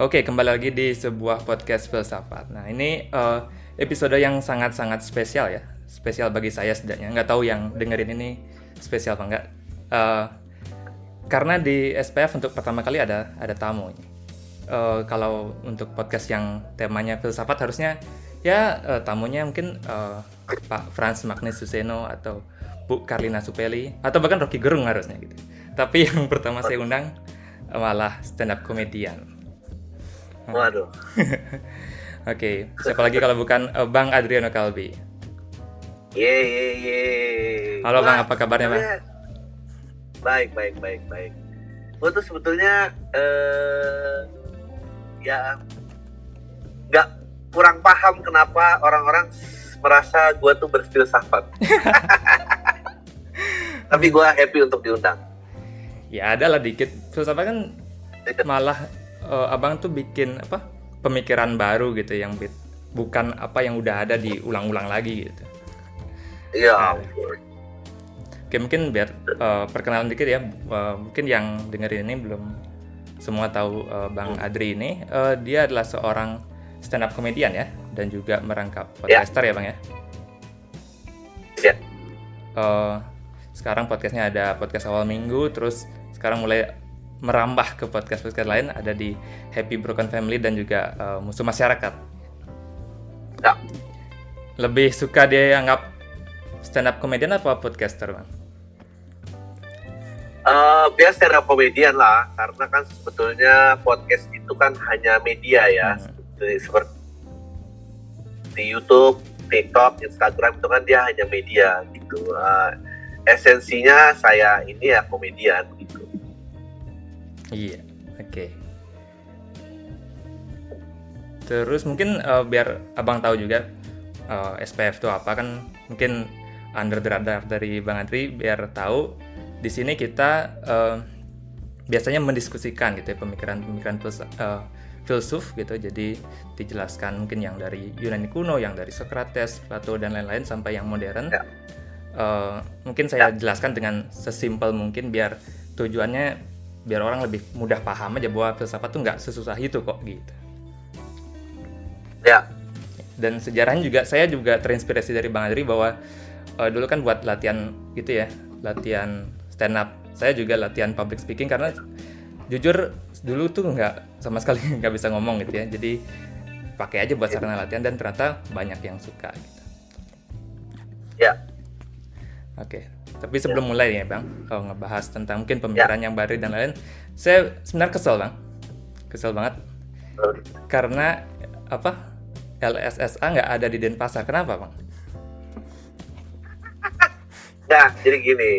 Oke, kembali lagi di sebuah podcast filsafat. Nah, ini uh, episode yang sangat-sangat spesial ya. Spesial bagi saya setidaknya. Nggak tahu yang dengerin ini spesial apa enggak. Uh, karena di SPF untuk pertama kali ada ada tamu. Uh, kalau untuk podcast yang temanya filsafat harusnya ya uh, tamunya mungkin uh, Pak Franz Magnus Suseno atau Bu Karlina Supeli atau bahkan Rocky Gerung harusnya gitu. Tapi yang pertama saya undang malah stand up komedian. Waduh. Oke, okay. siapa lagi kalau bukan uh, Bang Adriano Kalbi? Ye ye ye. Halo Bang, apa kabarnya Bang? Baik baik baik baik. Gue tuh sebetulnya uh, ya nggak kurang paham kenapa orang-orang merasa gue tuh berfilsafat. Tapi gue happy untuk diundang ya ada lah dikit filsafat kan malah uh, abang tuh bikin apa pemikiran baru gitu yang bit, bukan apa yang udah ada diulang-ulang lagi gitu iya nah, oke mungkin biar uh, perkenalan dikit ya uh, mungkin yang dengerin ini belum semua tahu uh, bang hmm. Adri ini uh, dia adalah seorang stand up komedian ya dan juga merangkap ya. podcaster yeah. ya bang ya yeah. uh, sekarang podcastnya ada podcast awal minggu terus sekarang mulai merambah ke podcast-podcast lain ada di Happy Broken Family dan juga uh, Musuh Masyarakat. Ya. Lebih suka dia anggap stand up comedian apa podcaster, Bang? Uh, biasa stand up comedian lah, karena kan sebetulnya podcast itu kan hanya media ya, hmm. seperti di YouTube, TikTok, Instagram itu kan dia hanya media gitu. Uh, esensinya saya ini ya komedian gitu. Iya, oke. Okay. Terus mungkin uh, biar abang tahu juga uh, eh, SPF itu apa kan mungkin under the radar dari Bang Andri biar tahu di sini kita uh, biasanya mendiskusikan gitu ya pemikiran-pemikiran uh, filsuf gitu jadi dijelaskan mungkin yang dari Yunani kuno yang dari Socrates, Plato dan lain-lain sampai yang modern ya. uh, mungkin saya ya. jelaskan dengan sesimpel mungkin biar tujuannya biar orang lebih mudah paham aja bahwa filsafat tuh nggak sesusah itu kok gitu. Ya. Dan sejarahnya juga saya juga terinspirasi dari Bang Adri bahwa uh, dulu kan buat latihan gitu ya, latihan stand up. Saya juga latihan public speaking karena jujur dulu tuh nggak sama sekali nggak bisa ngomong gitu ya. Jadi pakai aja buat sarana latihan dan ternyata banyak yang suka gitu. Ya. Oke. Tapi sebelum ya. mulai ya bang, kalau ngebahas tentang mungkin pemikiran ya. yang baru dan lain, saya sebenarnya kesel bang, kesel banget, karena apa LSSA nggak ada di Denpasar, kenapa bang? Nah, jadi gini,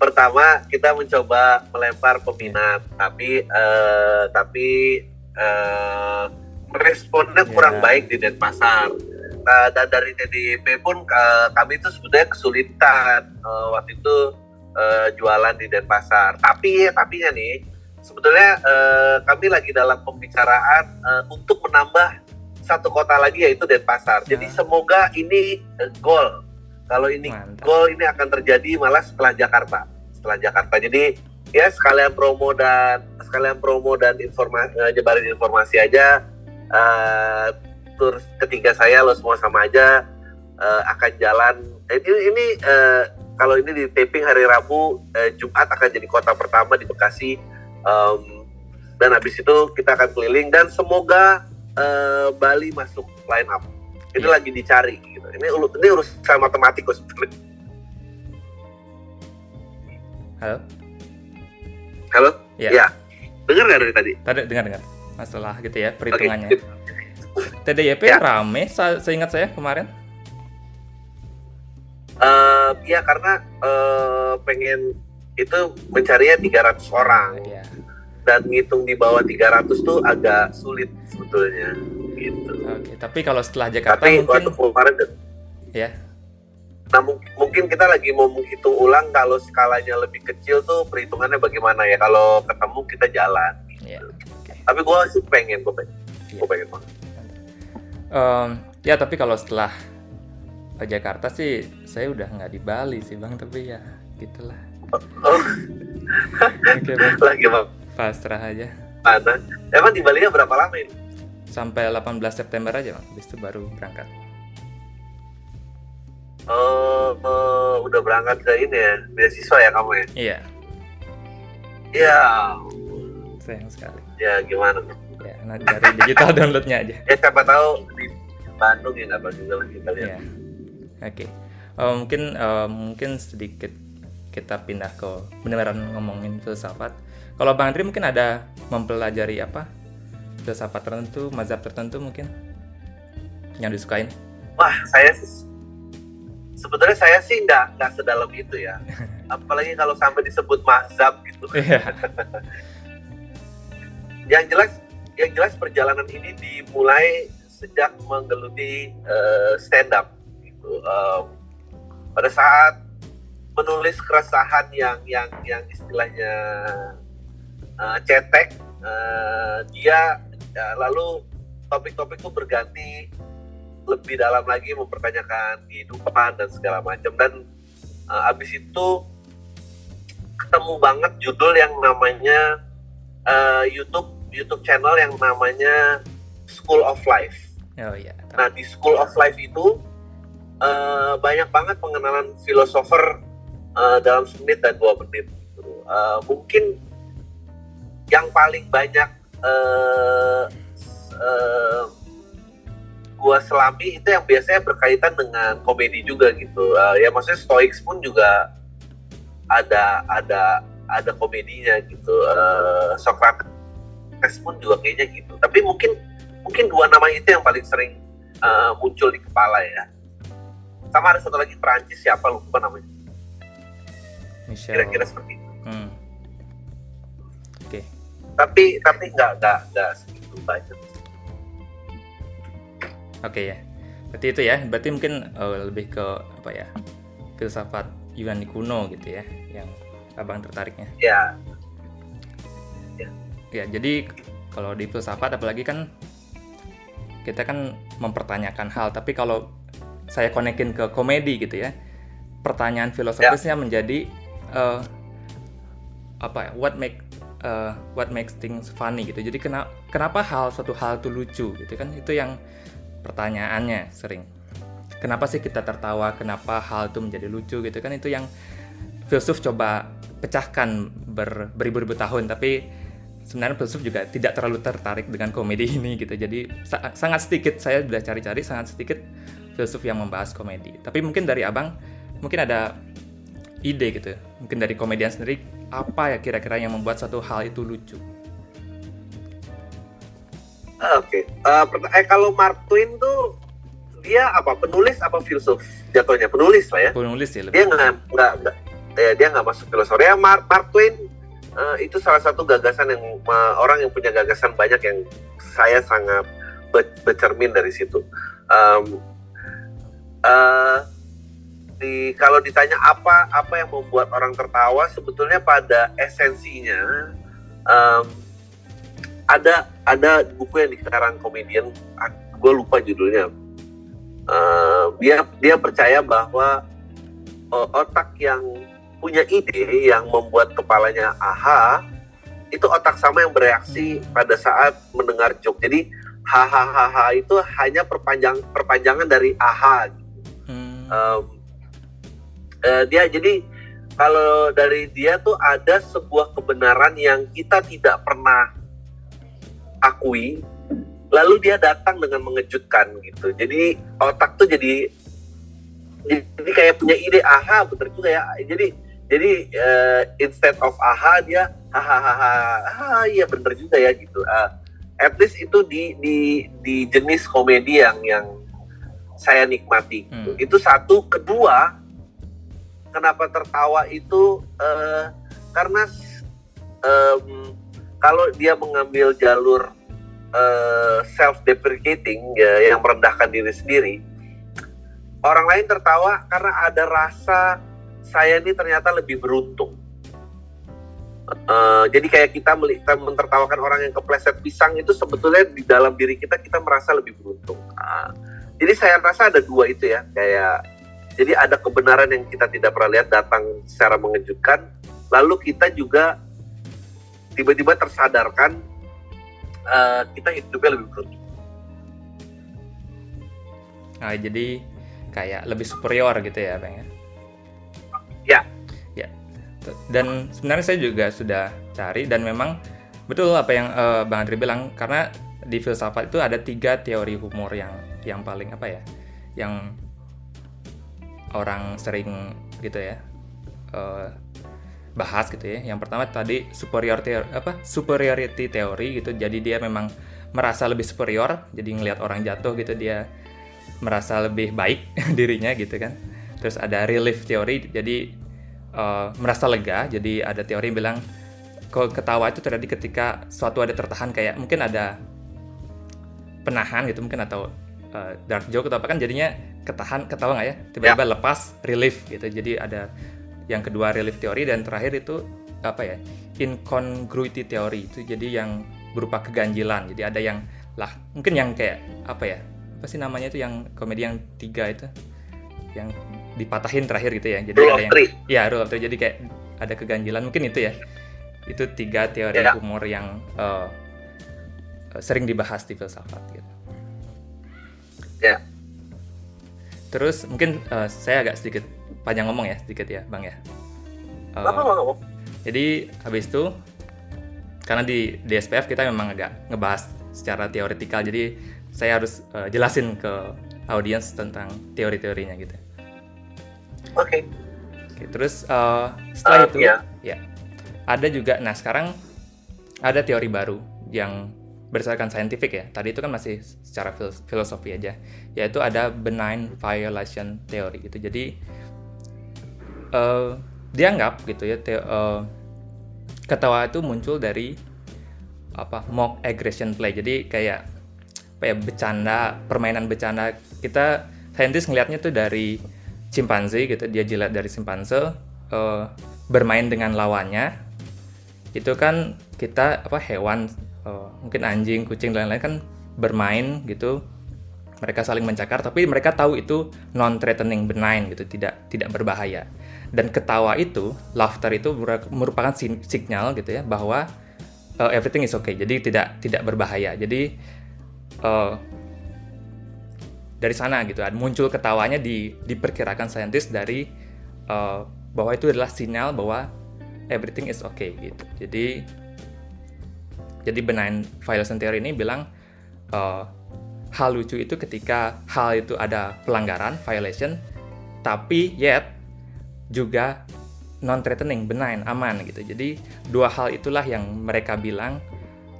pertama kita mencoba melempar peminat, tapi uh, tapi uh, responnya kurang yeah. baik di Denpasar uh, dan dari TDIP pun uh, kami itu sebetulnya kesulitan uh, waktu itu uh, jualan di Denpasar. Tapi tapi ya nih sebetulnya uh, kami lagi dalam pembicaraan uh, untuk menambah satu kota lagi yaitu Denpasar. Jadi ya. semoga ini uh, goal. Kalau ini Mantap. goal ini akan terjadi malah setelah Jakarta. Setelah Jakarta. Jadi ya sekalian promo dan sekalian promo dan informasi uh, nyebarin informasi aja uh, tour ketiga saya lo semua sama aja uh, akan jalan. Ini ini uh, kalau ini di taping hari Rabu uh, Jumat akan jadi kota pertama di Bekasi. Um, dan habis itu kita akan keliling dan semoga uh, Bali masuk line up. Ini yeah. lagi dicari gitu. Ini ini urusan matematik sebetulnya halo? Halo? Ya, ya. dengar nggak dari tadi? Tadi dengar dengar. Masalah gitu ya perhitungannya. okay. TDYP ya. rame seingat saya kemarin. Uh, ya karena uh, pengen itu mencarinya 300 orang. Ya. Dan ngitung di bawah 300 tuh agak sulit sebetulnya gitu. Oke, tapi kalau setelah Jakarta tapi mungkin kemarin ya. Nah, mungkin kita lagi mau menghitung ulang kalau skalanya lebih kecil tuh perhitungannya bagaimana ya kalau ketemu kita jalan. Gitu. Ya. Okay. Tapi gue sih pengen, gue pengen, ya. gue pengen banget. Um, ya tapi kalau setelah ke Jakarta sih saya udah nggak di Bali sih bang tapi ya gitulah. Oh. Oke bang. Lagi bang. Pasrah aja. gimana? Emang di Bali berapa lama ini? Sampai 18 September aja, Bang. Habis itu baru berangkat. Oh, oh, udah berangkat ke ini ya, beasiswa ya kamu ya? Iya. Iya. Sayang sekali. Ya gimana? Ya, nah, dari digital downloadnya aja. Ya siapa tahu di Bandung ya nggak juga kita lihat. Iya. Oke. Oh, mungkin eh, mungkin sedikit kita pindah ke beneran ngomongin filsafat. Kalau Bang Andri mungkin ada mempelajari apa? Filsafat tertentu, mazhab tertentu mungkin yang disukain. Wah, saya sih sebetulnya saya sih nggak nggak sedalam itu ya. Apalagi kalau sampai disebut mazhab gitu. Iya. yang jelas yang jelas perjalanan ini dimulai sejak menggeluti uh, stand up gitu. Um, pada saat menulis keresahan yang yang yang istilahnya uh, cetek uh, dia ya, lalu topik-topik itu berganti lebih dalam lagi mempertanyakan kehidupan dan segala macam dan uh, abis itu ketemu banget judul yang namanya uh, YouTube YouTube channel yang namanya School of Life. Oh iya. Nah di School of Life itu uh, banyak banget pengenalan filosofer uh, dalam semenit dan dua menit. Gitu. Uh, mungkin yang paling banyak uh, uh, gua selami itu yang biasanya berkaitan dengan komedi juga gitu. Uh, ya maksudnya Stoics pun juga ada ada ada komedinya gitu. Uh, Socrates pun juga kayaknya gitu. Tapi mungkin mungkin dua nama itu yang paling sering uh, muncul di kepala ya. Sama ada satu lagi Perancis siapa lupa namanya. Kira-kira seperti itu. Hmm. Oke. Tapi tapi nggak nggak nggak segitu banyak. Oke ya. Berarti itu ya. Berarti mungkin eh, lebih ke apa ya? Filsafat Yunani kuno gitu ya, yang abang tertariknya. Ya Ya, jadi kalau di filsafat apalagi kan kita kan mempertanyakan hal, tapi kalau saya konekin ke komedi gitu ya, pertanyaan filosofisnya menjadi eh, apa ya? What make eh, what makes things funny gitu. Jadi kenapa kenapa hal satu hal itu lucu gitu kan? Itu yang pertanyaannya sering. Kenapa sih kita tertawa? Kenapa hal itu menjadi lucu gitu kan? Itu yang filsuf coba pecahkan ber, beribu-ribu tahun, tapi sebenarnya filsuf juga tidak terlalu tertarik dengan komedi ini gitu. Jadi sa- sangat sedikit saya sudah cari-cari sangat sedikit filsuf yang membahas komedi. Tapi mungkin dari abang mungkin ada ide gitu. Mungkin dari komedian sendiri apa ya kira-kira yang membuat satu hal itu lucu? Oke. Eh, perta- eh kalau Mark Twain tuh dia apa penulis apa filsuf jatuhnya penulis lah ya. Penulis ya lebih. Dia nggak nggak nggak ya, dia nggak masuk filosofi. Ya Mark, Mark Twain eh, itu salah satu gagasan yang eh, orang yang punya gagasan banyak yang saya sangat be- bercermin dari situ. Em, eh, di kalau ditanya apa apa yang membuat orang tertawa sebetulnya pada esensinya em, ada ada buku yang dikarang komedian gue lupa judulnya Eh, dia dia percaya bahwa otak yang punya ide yang membuat kepalanya aha itu otak sama yang bereaksi pada saat mendengar joke. Jadi hahaha itu hanya perpanjang perpanjangan dari aha. Hmm, Em, eh, dia jadi kalau dari dia tuh ada sebuah kebenaran yang kita tidak pernah akui lalu dia datang dengan mengejutkan gitu. Jadi otak tuh jadi jadi kayak punya ide aha bener juga ya. Jadi jadi eh, instead of aha dia hahaha ah iya bener juga ya gitu Ah, at least itu di di di jenis komedi yang yang saya nikmati. Hmm. itu satu kedua kenapa tertawa itu eh, karena em, kalau dia mengambil jalur self deprecating ya yang merendahkan diri sendiri orang lain tertawa karena ada rasa saya ini ternyata lebih beruntung Eh, jadi kayak kita kita mentertawakan orang yang kepleset pisang itu sebetulnya di dalam diri kita kita merasa lebih beruntung Ah, jadi saya rasa ada dua itu ya kayak jadi ada kebenaran yang kita tidak pernah lihat datang secara mengejutkan lalu kita juga tiba-tiba tersadarkan uh, kita hidupnya lebih beruntung. Nah, jadi kayak lebih superior gitu ya, Bang ya? Ya. Ya. Dan sebenarnya saya juga sudah cari dan memang betul apa yang uh, Bang Andri bilang karena di filsafat itu ada tiga teori humor yang yang paling apa ya, yang orang sering gitu ya uh, bahas gitu ya. Yang pertama tadi superior teori apa superiority teori gitu. Jadi dia memang merasa lebih superior, jadi ngelihat orang jatuh gitu dia merasa lebih baik dirinya gitu kan terus ada relief teori jadi uh, merasa lega. Jadi ada teori yang bilang kalau ketawa itu terjadi ketika suatu ada tertahan kayak mungkin ada penahan gitu mungkin atau uh, dark joke atau apa kan jadinya ketahan ketawa nggak ya? Tiba-tiba ya. lepas relief gitu. Jadi ada yang kedua relief teori dan terakhir itu apa ya incongruity teori itu jadi yang berupa keganjilan. Jadi ada yang lah mungkin yang kayak apa ya apa sih namanya itu yang komedi yang tiga itu? Yang dipatahin terakhir gitu ya jadi rule ada yang three. ya rule of three jadi kayak ada keganjilan mungkin itu ya itu tiga teori yeah. humor yang uh, sering dibahas di filsafat gitu ya yeah. terus mungkin uh, saya agak sedikit panjang ngomong ya sedikit ya bang ya uh, apa jadi habis itu karena di di SPF kita memang agak ngebahas secara teoretikal jadi saya harus uh, jelasin ke audiens tentang teori-teorinya gitu. Oke. Okay. Okay, terus uh, setelah uh, itu yeah. ya ada juga nah sekarang ada teori baru yang berdasarkan saintifik ya. Tadi itu kan masih secara filosofi aja. Yaitu ada benign violation theory gitu. Jadi uh, dianggap gitu ya te uh, ketawa itu muncul dari apa mock aggression play. Jadi kayak apa ya bercanda permainan bercanda kita saintis ngelihatnya tuh dari simpanse gitu dia jilat dari simpanse uh, bermain dengan lawannya. Itu kan kita apa hewan uh, mungkin anjing kucing dan lain-lain kan bermain gitu. Mereka saling mencakar tapi mereka tahu itu non threatening benign gitu tidak tidak berbahaya. Dan ketawa itu laughter itu merupakan signal gitu ya bahwa uh, everything is okay. Jadi tidak tidak berbahaya. Jadi uh, dari sana gitu. Muncul ketawanya di diperkirakan saintis dari uh, bahwa itu adalah sinyal bahwa everything is okay gitu. Jadi jadi benign violation theory ini bilang uh, hal lucu itu ketika hal itu ada pelanggaran violation tapi yet juga non threatening benign aman gitu. Jadi dua hal itulah yang mereka bilang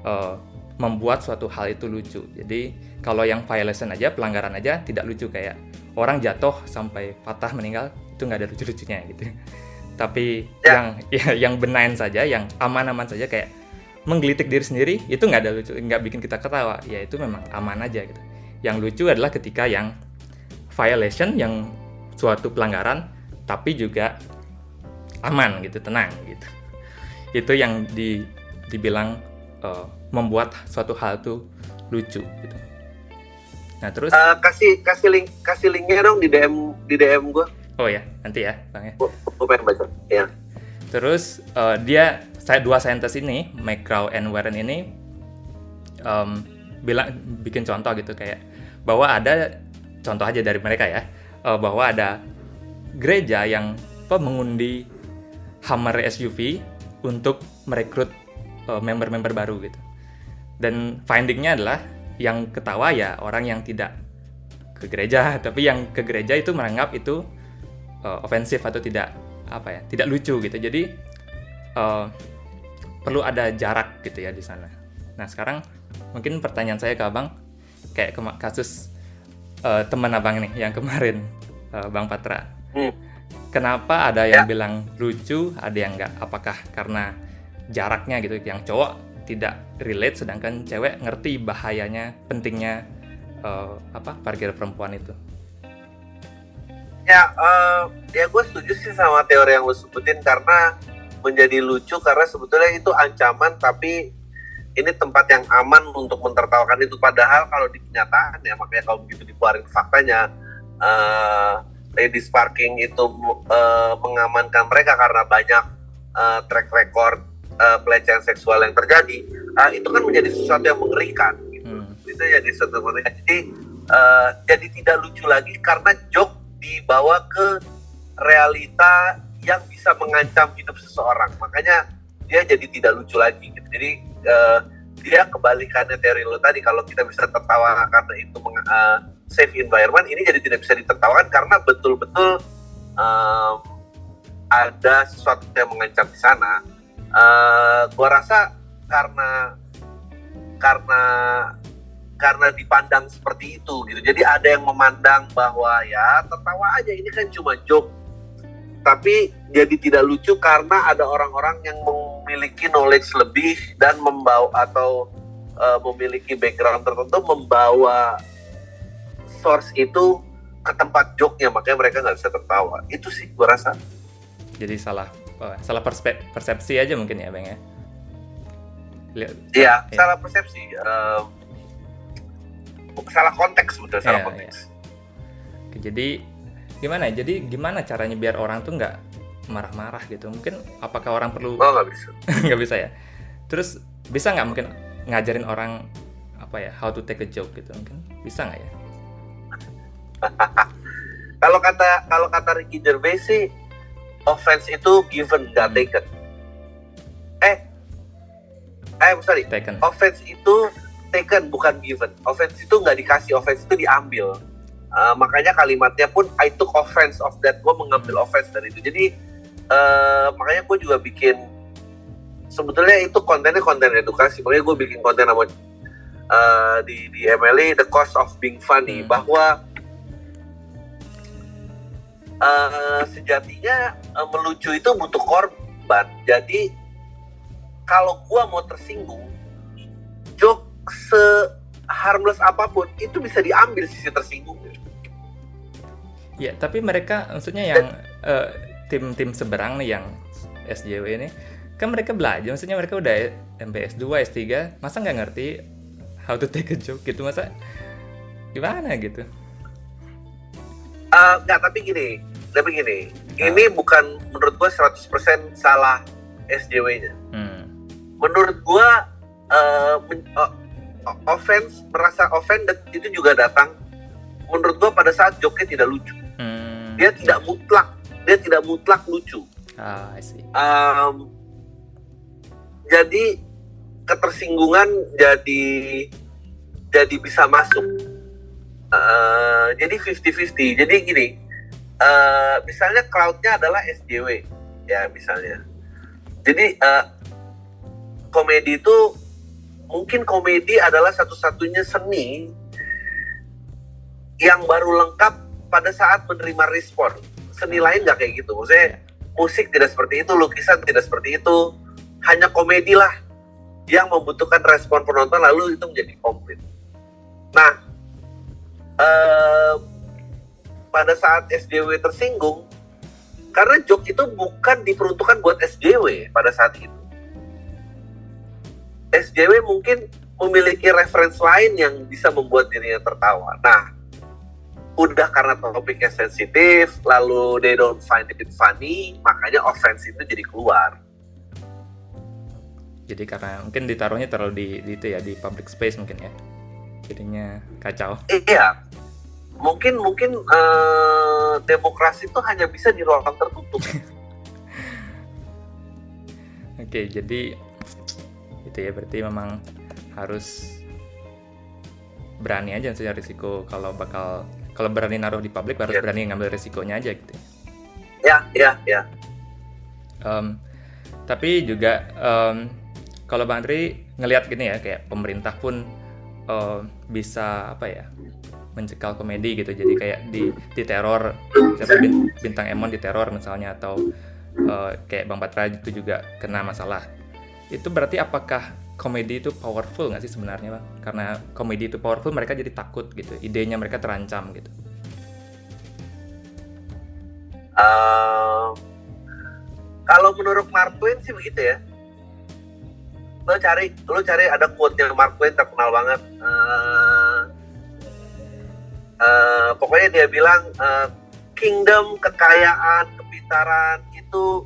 uh, membuat suatu hal itu lucu. Jadi kalau yang violation aja, pelanggaran aja tidak lucu kayak orang jatuh sampai patah meninggal itu nggak ada lucu-lucunya gitu. Tapi ya. yang ya, yang benign saja, yang aman-aman saja kayak menggelitik diri sendiri itu nggak ada lucu, nggak bikin kita ketawa. Ya itu memang aman aja gitu. Yang lucu adalah ketika yang violation, yang suatu pelanggaran, tapi juga aman gitu, tenang gitu. Itu yang di dibilang uh, membuat suatu hal itu lucu gitu. Nah terus uh, kasih kasih link kasih linknya dong di DM di DM gue. Oh ya nanti ya bang ya. Gue pengen baca. Ya. Terus uh, dia saya dua saintis ini McGraw and Warren ini um, bilang bikin contoh gitu kayak bahwa ada contoh aja dari mereka ya uh, bahwa ada gereja yang apa mengundi Hammer SUV untuk merekrut member-member uh, baru gitu dan findingnya adalah yang ketawa ya orang yang tidak ke gereja tapi yang ke gereja itu menganggap itu uh, ofensif atau tidak apa ya tidak lucu gitu jadi uh, perlu ada jarak gitu ya di sana nah sekarang mungkin pertanyaan saya ke abang kayak ke kasus uh, teman abang nih yang kemarin uh, bang Patra hmm. kenapa ada yang ya. bilang lucu ada yang enggak apakah karena jaraknya gitu yang cowok tidak relate sedangkan cewek ngerti bahayanya pentingnya uh, apa parkir perempuan itu. Ya uh, ya gue setuju sih sama teori yang lo sebutin karena menjadi lucu karena sebetulnya itu ancaman tapi ini tempat yang aman untuk mentertawakan itu. Padahal kalau di kenyataan ya makanya kalau begitu dikeluarin faktanya uh, ladies parking itu uh, mengamankan mereka karena banyak uh, track record uh, pelecehan seksual yang terjadi uh, itu kan menjadi sesuatu yang mengerikan gitu. hmm. itu jadi sesuatu yang mengerikan jadi uh, jadi tidak lucu lagi karena joke dibawa ke realita yang bisa mengancam hidup seseorang makanya dia jadi tidak lucu lagi gitu jadi uh, dia kebalikannya teori lo tadi kalau kita bisa tertawa karena itu uh, safe environment ini jadi tidak bisa ditertawakan karena betul-betul um, ada sesuatu yang mengancam di sana uh, gua rasa karena karena karena dipandang seperti itu gitu. Jadi ada yang memandang bahwa ya tertawa aja ini kan cuma joke. Tapi jadi tidak lucu karena ada orang-orang yang memiliki knowledge lebih dan membawa atau uh, memiliki background tertentu membawa source itu ke tempat joke-nya. Makanya mereka nggak bisa tertawa. Itu sih gue rasa. Jadi salah oh, salah perspe persepsi aja mungkin ya bang ya? Iya ya. salah persepsi uh, salah konteks betul salah ya, konteks. ya. jadi gimana ya? Jadi gimana caranya biar orang tuh nggak marah-marah gitu? Mungkin apakah orang perlu oh nggak bisa. Nggak bisa ya? Terus bisa nggak mungkin ngajarin orang apa ya how to take a joke gitu? Mungkin bisa nggak ya? Kalau kata kalau kata Ricky Gervais sih offense itu given nggak taken. Eh eh sorry. Taken. offense itu taken bukan given. Offense itu nggak dikasih offense itu diambil. Uh, makanya kalimatnya pun I took offense of that gue mengambil offense dari itu. Jadi uh, makanya gue juga bikin sebetulnya itu kontennya konten edukasi. Makanya gue bikin konten nama uh, di di MLE the cost of being funny. Hmm. bahwa uh, sejatinya uh, melucu itu butuh korban. Jadi kalau gue mau tersinggung joke se harmless apa pun itu bisa diambil sisi tersinggung. Ya, tapi mereka maksudnya yang uh, tim-tim seberang nih yang SJW ini kan mereka belajar, maksudnya mereka udah MPS 2, S3, masa nggak ngerti how to take a joke gitu? Masa gimana gitu? Uh, nggak, tapi gini, tapi gini, nah. ini bukan menurut gue 100% salah SJW-nya. Hmm. Menurut gue uh, uh, offense merasa offended itu juga datang menurut gue pada saat joke tidak lucu dia tidak mutlak dia tidak mutlak lucu ah, I see. Um, jadi ketersinggungan jadi jadi bisa masuk uh, jadi 50-50 jadi gini uh, misalnya crowdnya adalah SJW ya misalnya. Jadi uh, komedi itu mungkin komedi adalah satu-satunya seni yang baru lengkap pada saat menerima respon. Seni lain nggak kayak gitu. Maksudnya musik tidak seperti itu lukisan tidak seperti itu. Hanya komedi lah yang membutuhkan respon penonton lalu itu menjadi komplit. Nah eh, pada saat SJW tersinggung karena joke itu bukan diperuntukkan buat SJW pada saat itu. SJW mungkin memiliki referensi lain yang bisa membuat dirinya tertawa. Nah udah karena topiknya sensitif lalu they don't find it funny makanya offense itu jadi keluar. Jadi karena mungkin ditaruhnya terlalu di, di itu ya di public space mungkin ya. Jadinya kacau. Iya mungkin mungkin uh, demokrasi itu hanya bisa di ruang tertutup. Oke jadi itu ya berarti memang harus berani aja saja risiko. Kalau bakal kalau berani naruh di publik harus yeah. berani ngambil resikonya aja gitu ya. Ya ya um, tapi juga um, kalau bang Andri ngelihat gini ya kayak pemerintah pun uh, bisa apa ya mencekal komedi gitu jadi kayak di di teror siapa bintang Emon di teror misalnya atau uh, kayak Bang Patra itu juga kena masalah itu berarti apakah komedi itu powerful nggak sih sebenarnya bang? Karena komedi itu powerful mereka jadi takut gitu, idenya mereka terancam gitu. Uh, kalau menurut Mark Twain sih begitu ya. Lo cari, lo cari ada quote yang Mark Twain terkenal banget. Uh, uh, pokoknya dia bilang uh, kingdom, kekayaan, kepintaran itu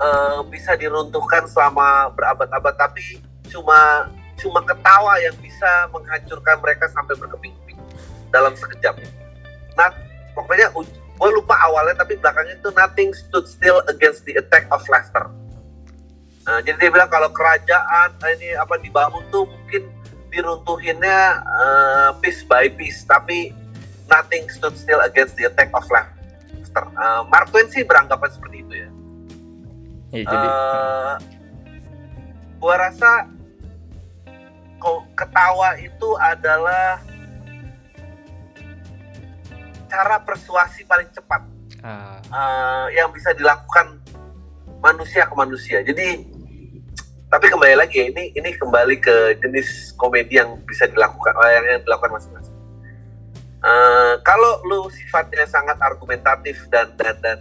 uh, bisa diruntuhkan selama berabad-abad, tapi cuma cuma ketawa yang bisa menghancurkan mereka sampai berkeping-keping dalam sekejap. Nah, pokoknya gue lupa awalnya tapi belakangnya itu nothing stood still against the attack of Leicester. Nah, jadi dia bilang kalau kerajaan ini apa dibangun tuh mungkin diruntuhinnya uh, piece by piece, tapi nothing stood still against the attack of Leicester. Uh, Mark Twain sih beranggapan seperti itu ya. ya jadi, uh, gua rasa ketawa itu adalah cara persuasi paling cepat uh. Uh, yang bisa dilakukan manusia ke manusia. Jadi tapi kembali lagi ya ini ini kembali ke jenis komedi yang bisa dilakukan yang, yang dilakukan masing-masing. Uh, kalau lu sifatnya sangat argumentatif dan dan dan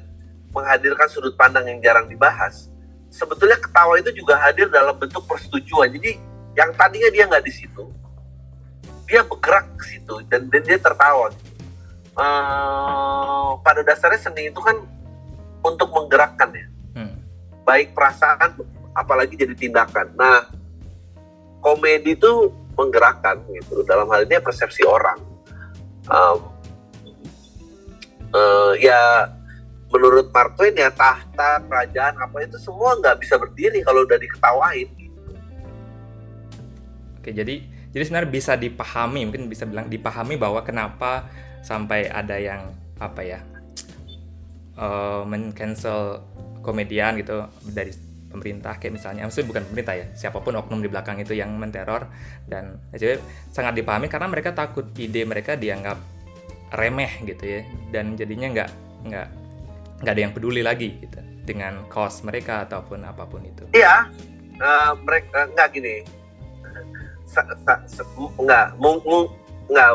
menghadirkan sudut pandang yang jarang dibahas, sebetulnya ketawa itu juga hadir dalam bentuk persetujuan. Jadi yang tadinya dia nggak di situ, dia bergerak ke situ dan, dan dia tertawa. Uh, pada dasarnya seni itu kan untuk menggerakkan ya, hmm. baik perasaan apalagi jadi tindakan. Nah, komedi itu menggerakkan gitu. Dalam hal ini persepsi orang um, uh, ya menurut Mark Twain ya tahta kerajaan apa itu semua nggak bisa berdiri kalau udah diketawain gitu. Oke jadi jadi sebenarnya bisa dipahami mungkin bisa bilang dipahami bahwa kenapa sampai ada yang apa ya uh, men-cancel komedian gitu dari pemerintah kayak misalnya maksudnya bukan pemerintah ya siapa pun oknum di belakang itu yang menteror. Dan jadi sangat dipahami karena mereka takut ide mereka dianggap remeh gitu ya. Dan jadinya nggak nggak nggak ada yang peduli lagi gitu dengan cost mereka ataupun apa pun itu. Iya uh, mereka nggak gini. Nggak nggak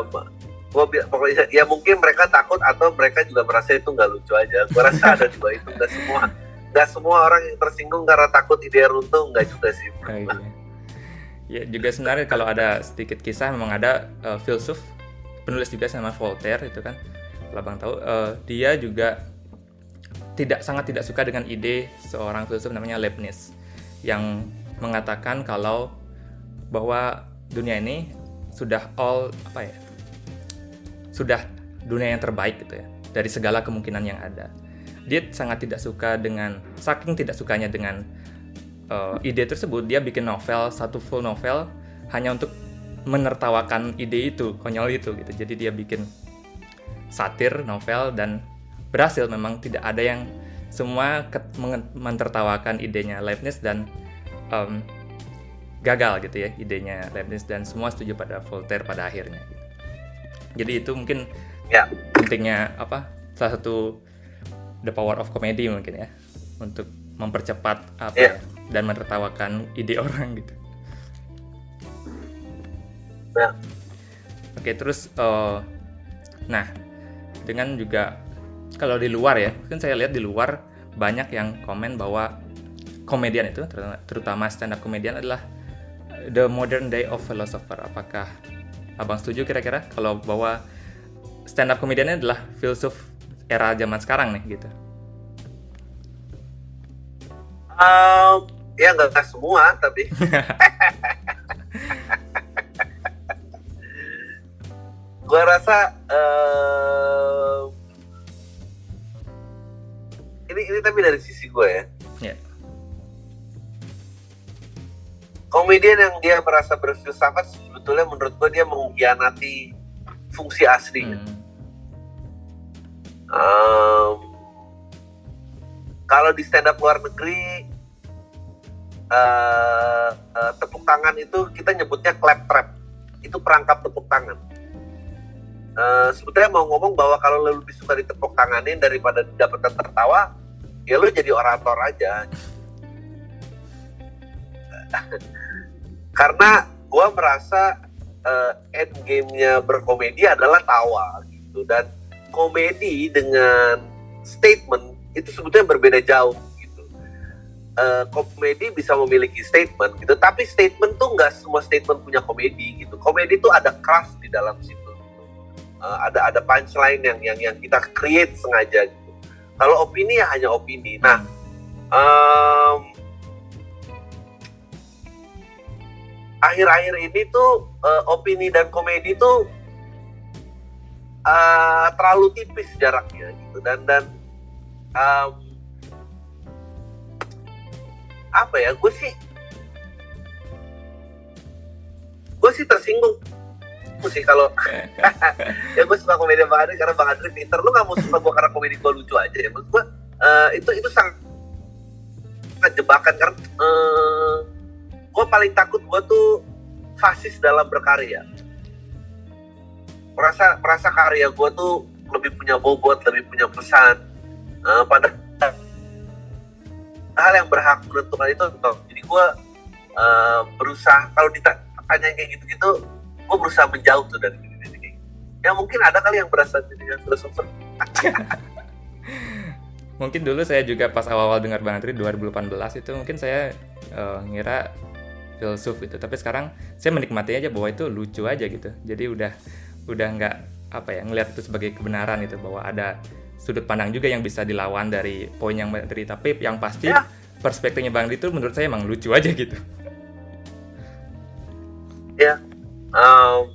pokoknya ya mungkin mereka takut atau mereka juga merasa itu nggak lucu aja. Gue rasa ada juga itu nggak semua nggak semua orang yang tersinggung karena takut ide runtuh nggak juga sih. Oh, iya. ya juga sebenarnya kalau ada sedikit kisah memang ada uh, filsuf penulis juga sama Voltaire itu kan. Kalau bang tahu uh, dia juga tidak sangat tidak suka dengan ide seorang filsuf namanya Leibniz yang mengatakan kalau bahwa dunia ini sudah all apa ya sudah dunia yang terbaik gitu ya dari segala kemungkinan yang ada dia sangat tidak suka dengan saking tidak sukanya dengan uh, ide tersebut dia bikin novel satu full novel hanya untuk menertawakan ide itu konyol itu gitu jadi dia bikin satir novel dan berhasil memang tidak ada yang semua menertawakan idenya Leibniz dan um, gagal gitu ya idenya Leibniz dan semua setuju pada Voltaire pada akhirnya gitu. jadi itu mungkin ya. pentingnya apa salah satu the power of comedy mungkin ya untuk mempercepat apa yeah. dan menertawakan ide orang gitu. Yeah. Oke terus, uh, nah dengan juga kalau di luar ya, kan saya lihat di luar banyak yang komen bahwa komedian itu terutama stand up komedian adalah the modern day of philosopher. Apakah abang setuju kira-kira kalau bahwa stand up komediannya adalah filsuf era zaman sekarang nih gitu? Um, ya nggak semua tapi gue rasa uh, ini ini tapi dari sisi gue ya. Yeah. Komedian yang dia merasa berfilsafat sebetulnya menurut gue dia mengkhianati fungsi aslinya. Hmm kalau di stand up luar negeri uh, uh, tepuk tangan itu kita nyebutnya clap trap. Itu perangkap tepuk tangan. Uh, sebetulnya mau ngomong bahwa kalau lo lebih suka ditepuk tanganin daripada dapatkan tertawa ya lo jadi orator aja. Karena gue merasa uh, end game-nya berkomedi adalah tawa gitu. Dan komedi dengan statement itu sebetulnya berbeda jauh gitu. Uh, komedi bisa memiliki statement gitu, tapi statement tuh nggak semua statement punya komedi gitu. Komedi tuh ada craft di dalam situ. Gitu. Uh, ada ada punchline yang yang yang kita create sengaja gitu. Kalau opini ya hanya opini. Nah, um, akhir-akhir ini tuh uh, opini dan komedi tuh uh, terlalu tipis jaraknya gitu dan dan um, apa ya gue sih gue sih tersinggung. Sih kalau ya gue suka komedi bang Adri karena bang Adri pinter. Lu gak mau suka gue karena komedi gue lucu aja ya? Maksud gue uh, itu itu sangat jebakan karena uh, gue paling takut gue tuh fasis dalam berkarya. Merasa merasa karya gue tuh lebih punya bobot lebih punya pesan uh, pada hal yang berhak menentukan itu jadi gue uh, berusaha kalau ditanya kayak gitu-gitu gue berusaha menjauh tuh dari ini ya mungkin ada kali yang berasa jadi filosofer mungkin dulu saya juga pas awal-awal dengar Bang Andri 2018 itu mungkin saya uh, ngira filsuf itu. Tapi sekarang saya menikmati aja bahwa itu lucu aja gitu. Jadi udah udah nggak apa ya ngelihat itu sebagai kebenaran itu bahwa ada sudut pandang juga yang bisa dilawan dari poin yang dari tapi yang pasti ya. perspektifnya bang itu menurut saya emang lucu aja gitu. Ya um,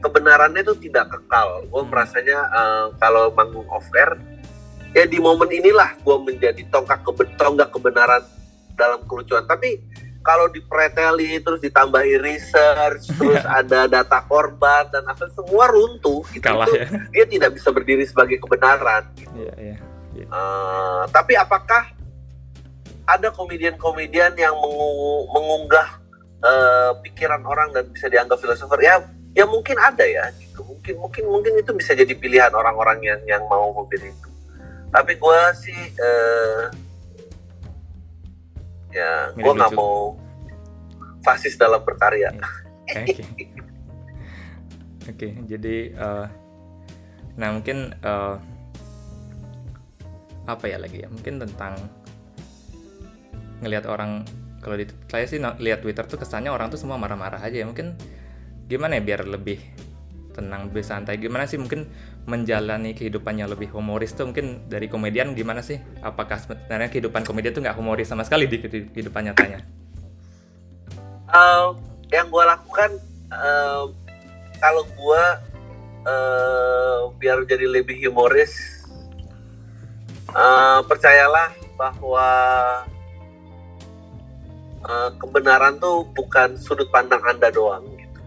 kebenarannya itu tidak kekal. Gue merasanya uh, kalau manggung off air ya di momen inilah gue menjadi tonggak tonggak kebenaran dalam kelucuan. Tapi kalau dipreteli terus ditambahi research terus ada data korban dan apa semua runtuh gitu, Kalah, itu ya. dia tidak bisa berdiri sebagai kebenaran gitu. yeah, yeah, yeah. Uh, tapi apakah ada komedian-komedian yang mengunggah uh, pikiran orang dan bisa dianggap filosofer ya ya mungkin ada ya gitu mungkin mungkin mungkin itu bisa jadi pilihan orang-orang yang yang mau memilih itu tapi gue sih uh, ya gue nggak mau fasis dalam berkarya. Oke. Okay. okay, jadi uh, nah mungkin uh, apa ya lagi ya? Mungkin tentang ngelihat orang kalau di saya sih lihat Twitter tuh kesannya orang tuh semua marah-marah aja ya. Mungkin gimana ya biar lebih tenang lebih santai? Gimana sih mungkin menjalani kehidupannya lebih humoris tuh mungkin dari komedian gimana sih? Apakah sebenarnya kehidupan komedian tuh nggak humoris sama sekali di kehidupan nyatanya? Uh, yang gue lakukan uh, kalau gue uh, biar jadi lebih humoris uh, percayalah bahwa uh, kebenaran tuh bukan sudut pandang anda doang gitu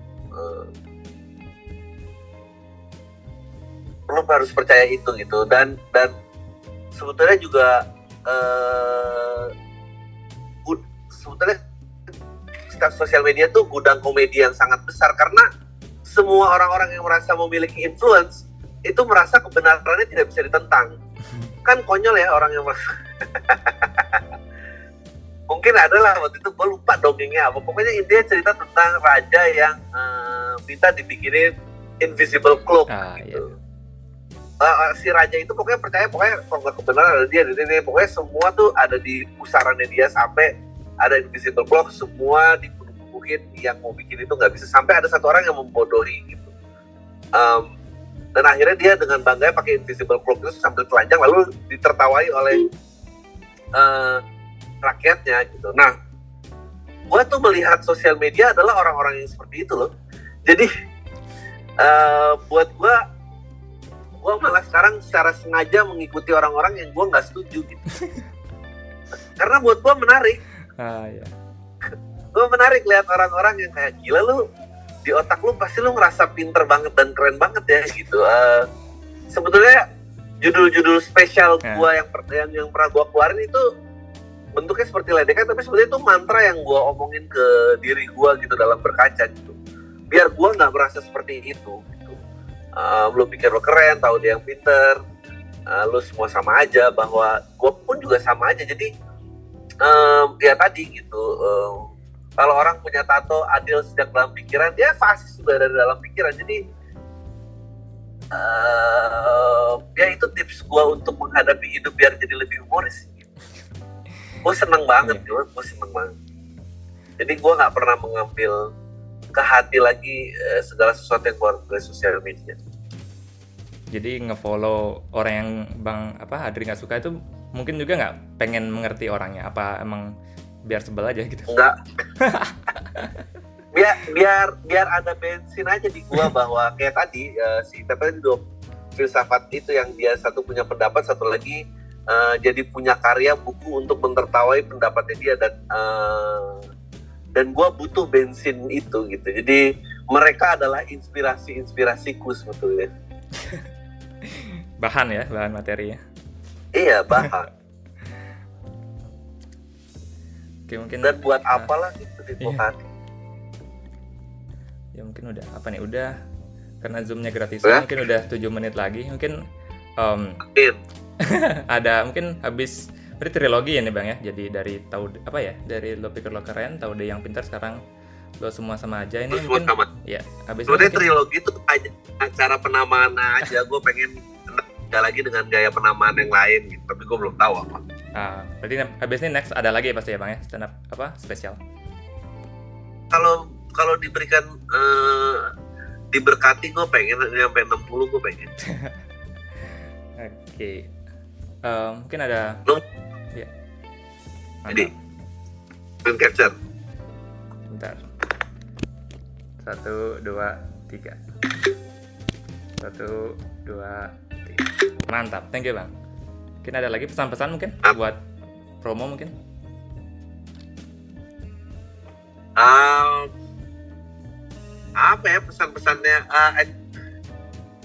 lu harus percaya itu gitu. Dan dan sebetulnya juga uh, sebetulnya sosial media tuh gudang komedi yang sangat besar. Karena semua orang-orang yang merasa memiliki influence itu merasa kebenarannya tidak bisa ditentang. Kan konyol ya orang yang merasa. Mungkin adalah waktu itu gue lupa dongengnya apa. Pokoknya intinya cerita tentang raja yang uh, minta dibikinin invisible cloak ah, gitu. Iya uh, si raja itu pokoknya percaya pokoknya kalau kebenaran ada dia di sini pokoknya semua tuh ada di pusarannya dia sampai ada invisible clock semua dibunuh-bunuhin yang mau bikin itu nggak bisa. Sampai ada satu orang yang membodohi gitu. Um, dan akhirnya dia dengan bangga pakai invisible clock itu sambil telanjang lalu ditertawai oleh uh, rakyatnya gitu. Nah gue tuh melihat sosial media adalah orang-orang yang seperti itu loh. Jadi uh, buat gue gue malah sekarang secara sengaja mengikuti orang-orang yang gue nggak setuju gitu. Karena buat gue menarik. Ah, ya. gue menarik lihat orang-orang yang kayak gila lu di otak lu pasti lu ngerasa pinter banget dan keren banget ya gitu. Uh, sebetulnya judul-judul spesial yeah. gue yang, yang yang pernah gue keluarin itu bentuknya seperti ledekan tapi sebenarnya itu mantra yang gue omongin ke diri gue gitu dalam berkaca gitu. Biar gue nggak merasa seperti itu uh, lu pikir lo keren tahu dia yang pinter. Uh, lu semua sama aja bahwa gue pun juga sama aja. Jadi um, ya tadi gitu um, kalau orang punya tato adil sejak dalam pikiran dia fasis juga dari dalam pikiran. Jadi uh, ya itu tips gue untuk menghadapi hidup biar jadi lebih humoris. Gue seneng banget yeah. gue seneng banget. Jadi gue nggak pernah mengambil ke hati lagi uh, segala sesuatu yang keluar dari sosial media. Jadi ngefollow orang yang bang apa Adri nggak suka itu mungkin juga nggak pengen mengerti orangnya apa emang biar sebel aja gitu? Enggak. biar biar biar ada bensin aja di gua bahwa kayak tadi uh, si Pepe itu dua filsafat itu yang dia satu punya pendapat satu lagi uh, jadi punya karya buku untuk menertawai pendapatnya dia dan uh, dan gua butuh bensin itu gitu. Jadi mereka adalah inspirasi-inspirasiku sebetulnya. Bahan ya bahan materinya. Iya bahan. Oke, mungkin dan buat uh, apalah gitu di iya. ya mungkin udah apa nih? Udah karena zoomnya gratis. Ya? mungkin udah tujuh menit lagi. Mungkin um, ada mungkin habis berarti trilogi ya nih bang ya jadi dari tahu apa ya dari lo pikir lo keren tahu deh yang pintar sekarang lo semua sama aja ini lo mungkin sama. ya habis itu trilogi itu aja acara penamaan aja gue pengen nggak lagi dengan gaya penamaan yang lain gitu tapi gue belum tahu apa ah berarti habis ini next ada lagi pasti ya bang ya stand up apa spesial kalau kalau diberikan uh, diberkati gue pengen sampai 60 gue pengen oke okay. eh, mungkin ada ya jadi screen capture. Bentar. Satu dua tiga. Satu dua Mantap, thank you bang. Mungkin ada lagi pesan-pesan mungkin? Ap buat promo mungkin? Um, apa ya pesan-pesannya? Uh,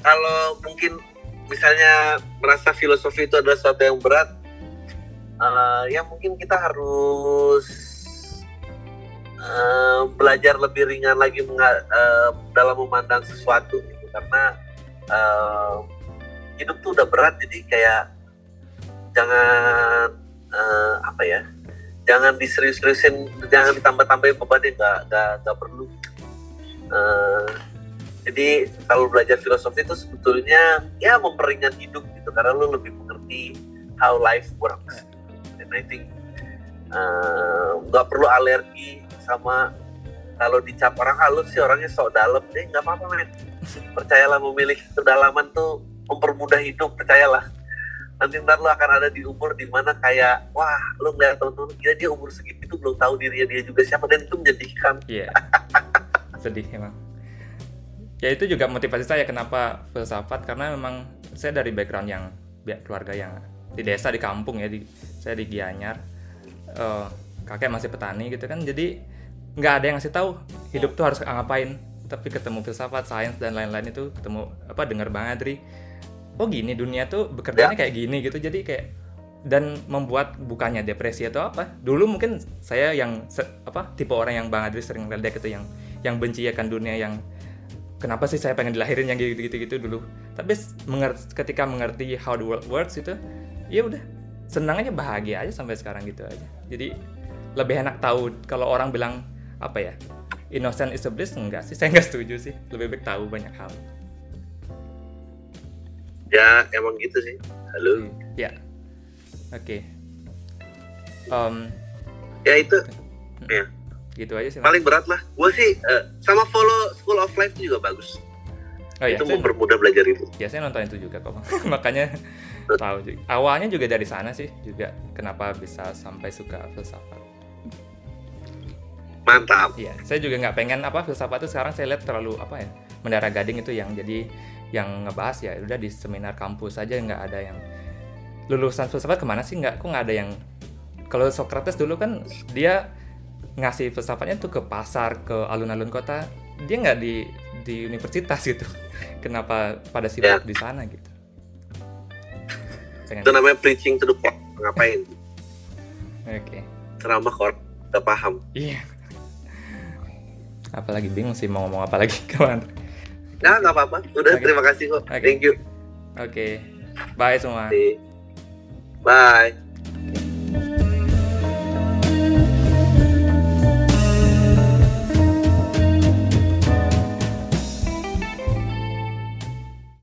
kalau mungkin misalnya merasa filosofi itu adalah sesuatu yang berat, uh, ya mungkin kita harus uh, belajar lebih ringan lagi uh, dalam memandang sesuatu gitu. Karena uh, hidup tuh udah berat jadi kayak jangan uh, apa ya jangan diserius-seriusin jangan ditambah-tambahin beban yang nggak nggak perlu. Uh, jadi kalau belajar filosofi itu sebetulnya ya memperingan hidup gitu karena lo lebih mengerti how life works and I eh, nggak uh, perlu alergi sama kalau dicap orang halus sih orangnya sok dalam deh nggak apa-apa men. Percayalah memiliki kedalaman tuh mempermudah hidup percayalah. Nanti ntar lo akan ada di umur di mana kayak wah lo ngeliat temen-temen gila dia umur segitu belum tahu dirinya dia juga siapa dan itu menjadikan. Iya. Yeah. sedih emang. Ya itu juga motivasi saya kenapa filsafat karena memang saya dari background yang keluarga yang di desa di kampung ya di saya di Gianyar. Uh, kakek masih petani gitu kan jadi nggak ada yang ngasih tahu hidup tuh harus ngapain. Tapi ketemu filsafat sains dan lain-lain itu ketemu apa dengar bang Adri. Oh gini dunia tuh bekerjanya ya. kayak gini gitu jadi kayak dan membuat bukannya depresi atau apa. Dulu mungkin saya yang apa tipe orang yang bang Adri sering ledek itu yang yang benci akan dunia yang kenapa sih saya pengen dilahirin yang gitu gitu gitu dulu. Tapi mengerti, ketika mengerti how the world works itu ya udah senang aja bahagia aja sampai sekarang gitu aja. Jadi lebih enak tahu kalau orang bilang apa ya innocent is a bliss. Enggak sih saya enggak setuju sih. Lebih baik tahu banyak hal. Ya emang gitu sih. Halo. Hmm, ya. Oke. Okay. um, ya itu. Hmm. ya. Gitu aja sih paling berat lah gue sih uh, sama follow school of life juga bagus. Oh, iya, itu mempermudah belajar itu. ya saya nonton itu juga kok. Makanya tahu juga awalnya juga dari sana sih juga kenapa bisa sampai suka filsafat. Mantap. Iya saya juga nggak pengen apa filsafat itu sekarang saya lihat terlalu apa ya mendarah gading itu yang jadi yang ngebahas ya udah di seminar kampus aja nggak ada yang lulusan filsafat ke mana sih nggak kok nggak ada yang kalau Socrates dulu kan dia ngasih filsafatnya tuh ke pasar ke alun-alun kota dia nggak di di universitas gitu. Kenapa pada sibuk ya. di sana gitu Pengen itu namanya preaching to the flock ngapain oke okay. ceramah kok udah paham iya apalagi bingung sih mau ngomong apa lagi kawan Nah, nggak apa-apa. Udah, okay. terima kasih kok. Okay. Thank you. Oke. Okay. Bye semua. Bye.